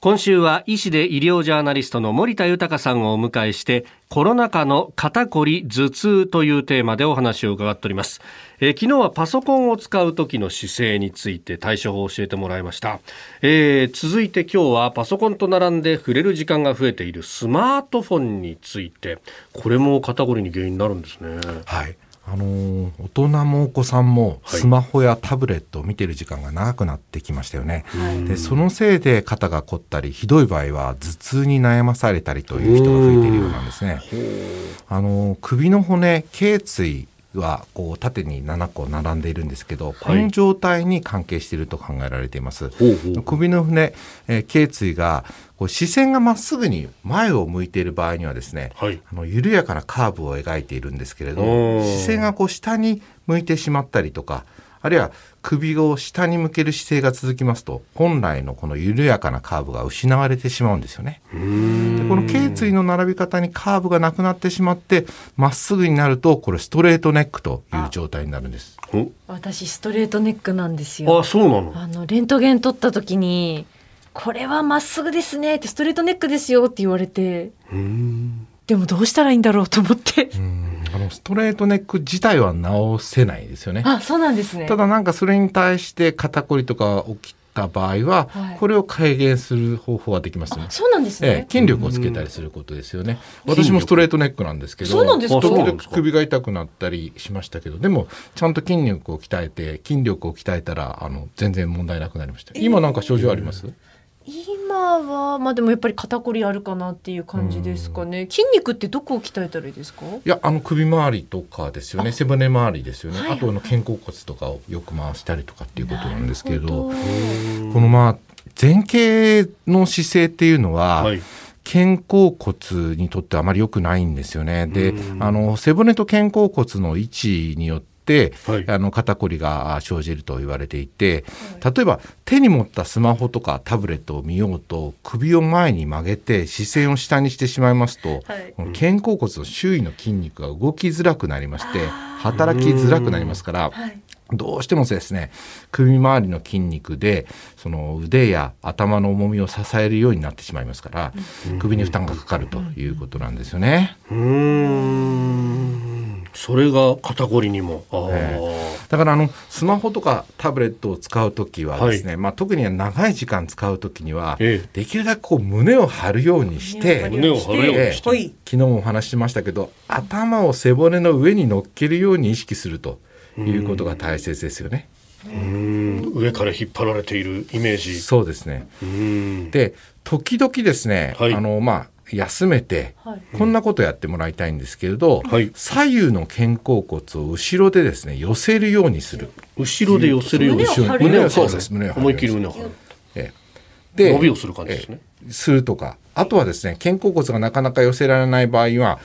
今週は医師で医療ジャーナリストの森田豊さんをお迎えしてコロナ禍の肩こり頭痛というテーマでお話を伺っております、えー、昨日はパソコンを使う時の姿勢について対処法を教えてもらいました、えー、続いて今日はパソコンと並んで触れる時間が増えているスマートフォンについて。これも肩こりに原因になるんですね。はい。あのー、大人もお子さんもスマホやタブレットを見てる時間が長くなってきましたよね、はい、でそのせいで肩が凝ったりひどい場合は頭痛に悩まされたりという人が増えているようなんですね。あのー、首の骨頸椎はこう縦に7個並んでいるんですけど、この状態に関係していると考えられています。首の骨、えー、頸椎がこう視線がまっすぐに前を向いている場合にはですね、はい、あの緩やかなカーブを描いているんですけれど視線がこう下に向いてしまったりとかあるいは首を下に向ける姿勢が続きますと本来のこの緩やかなカーブが失われてしまうんですよね。でこの頸椎の並び方にカーブがなくなってしまってまっすぐになるとこれストレートネックという状態になるんです。私ストレートネックなんですよ。あそうなの？あのレントゲン撮った時にこれはまっすぐですねってストレートネックですよって言われてでもどうしたらいいんだろうと思って。あのストレートネック自体は直せないですよね。あ、そうなんですね。ただなんかそれに対して肩こりとか起きた場合は、はい、これを改善する方法はできますね。そうなんですね、ええ、筋力をつけたりすることですよね。私もストレートネックなんですけど、そうなんですか。時々首が痛くなったりしましたけど、でもちゃんと筋力を鍛えて筋力を鍛えたらあの全然問題なくなりました。今なんか症状あります？えー今はまあでもやっぱり肩こりあるかなっていう感じですかね。筋肉ってどこを鍛えたらいいですか？いやあの首周りとかですよね。背骨周りですよね。あはいはい、あとの肩甲骨とかをよく回したりとかっていうことなんですけど、どこのまあ前傾の姿勢っていうのは。はい肩甲骨にとってあまり良くないんですよね。で、あの背骨と肩甲骨の位置によって、はい、あの肩こりが生じると言われていて例えば手に持ったスマホとかタブレットを見ようと首を前に曲げて視線を下にしてしまいますと、はい、肩甲骨の周囲の筋肉が動きづらくなりまして働きづらくなりますから、どうしてもですね首周りの筋肉でその腕や頭の重みを支えるようになってしまいますから、首に負担がかかるということなんですよね。うんそれが肩こりにも、えー、だからあのスマホとかタブレットを使う時はですね、はい、まあ、特に長い時間使う時には、えできるだけこう胸を張るようにして胸を張るようにして、昨日もお話ししましたけど頭を背骨の上に乗っけるように意識すると。いうことが大切ですよね。うん。上から引っ張られているイメージ。そうですね。で時々ですね、はい、あのまあ休めて、はい、こんなことやってもらいたいんですけれど、はい、左右の肩甲骨を後ろでですね寄せるようにする。後ろで寄せるように胸をそうです。胸を思いっきり胸を張る、ええ、で伸びをする感じですね、えするとか。あとはですね肩甲骨がなかなか寄せられない場合は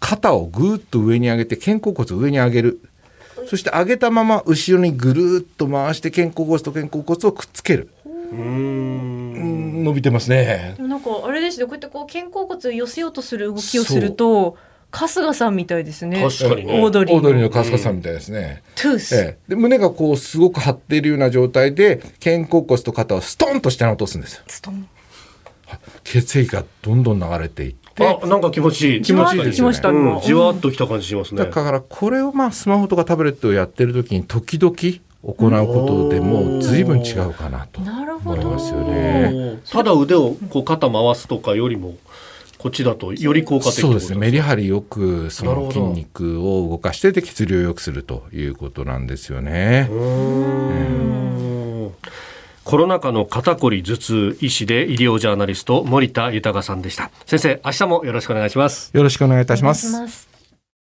肩をぐーっと上に上げて肩甲骨を上に上げる。そして上げたまま後ろにぐるっと回して肩甲骨と肩甲骨をくっつける。うん伸びてますね。かあれですね、こうやってこう肩甲骨を寄せようとする動きをすると。春日さんみたいですね。確かにね。オードリーの。の春日さんみたいですね。トゥース、ええ。で、胸がこうすごく張っているような状態で、肩甲骨と肩をストンと下に落とすんですよ。ストン。血液がどんどん流れていって、あ、なんか気持ちいい。気持ちいいですね。うん、じわっときた感じしますね。だからこれをまあスマホとかタブレットをやってる時に時々行うことでも随分違うかなと思いますよね。ただ腕をこう肩回すとかよりも。こっちだとより効果的そうですね。メリハリよくその筋肉を動かしてで血流を良くするということなんですよね。コロナ禍の肩こり頭痛医師で医療ジャーナリスト森田豊さんでした。先生明日もよろしくお願いします。よろしくお願いいたします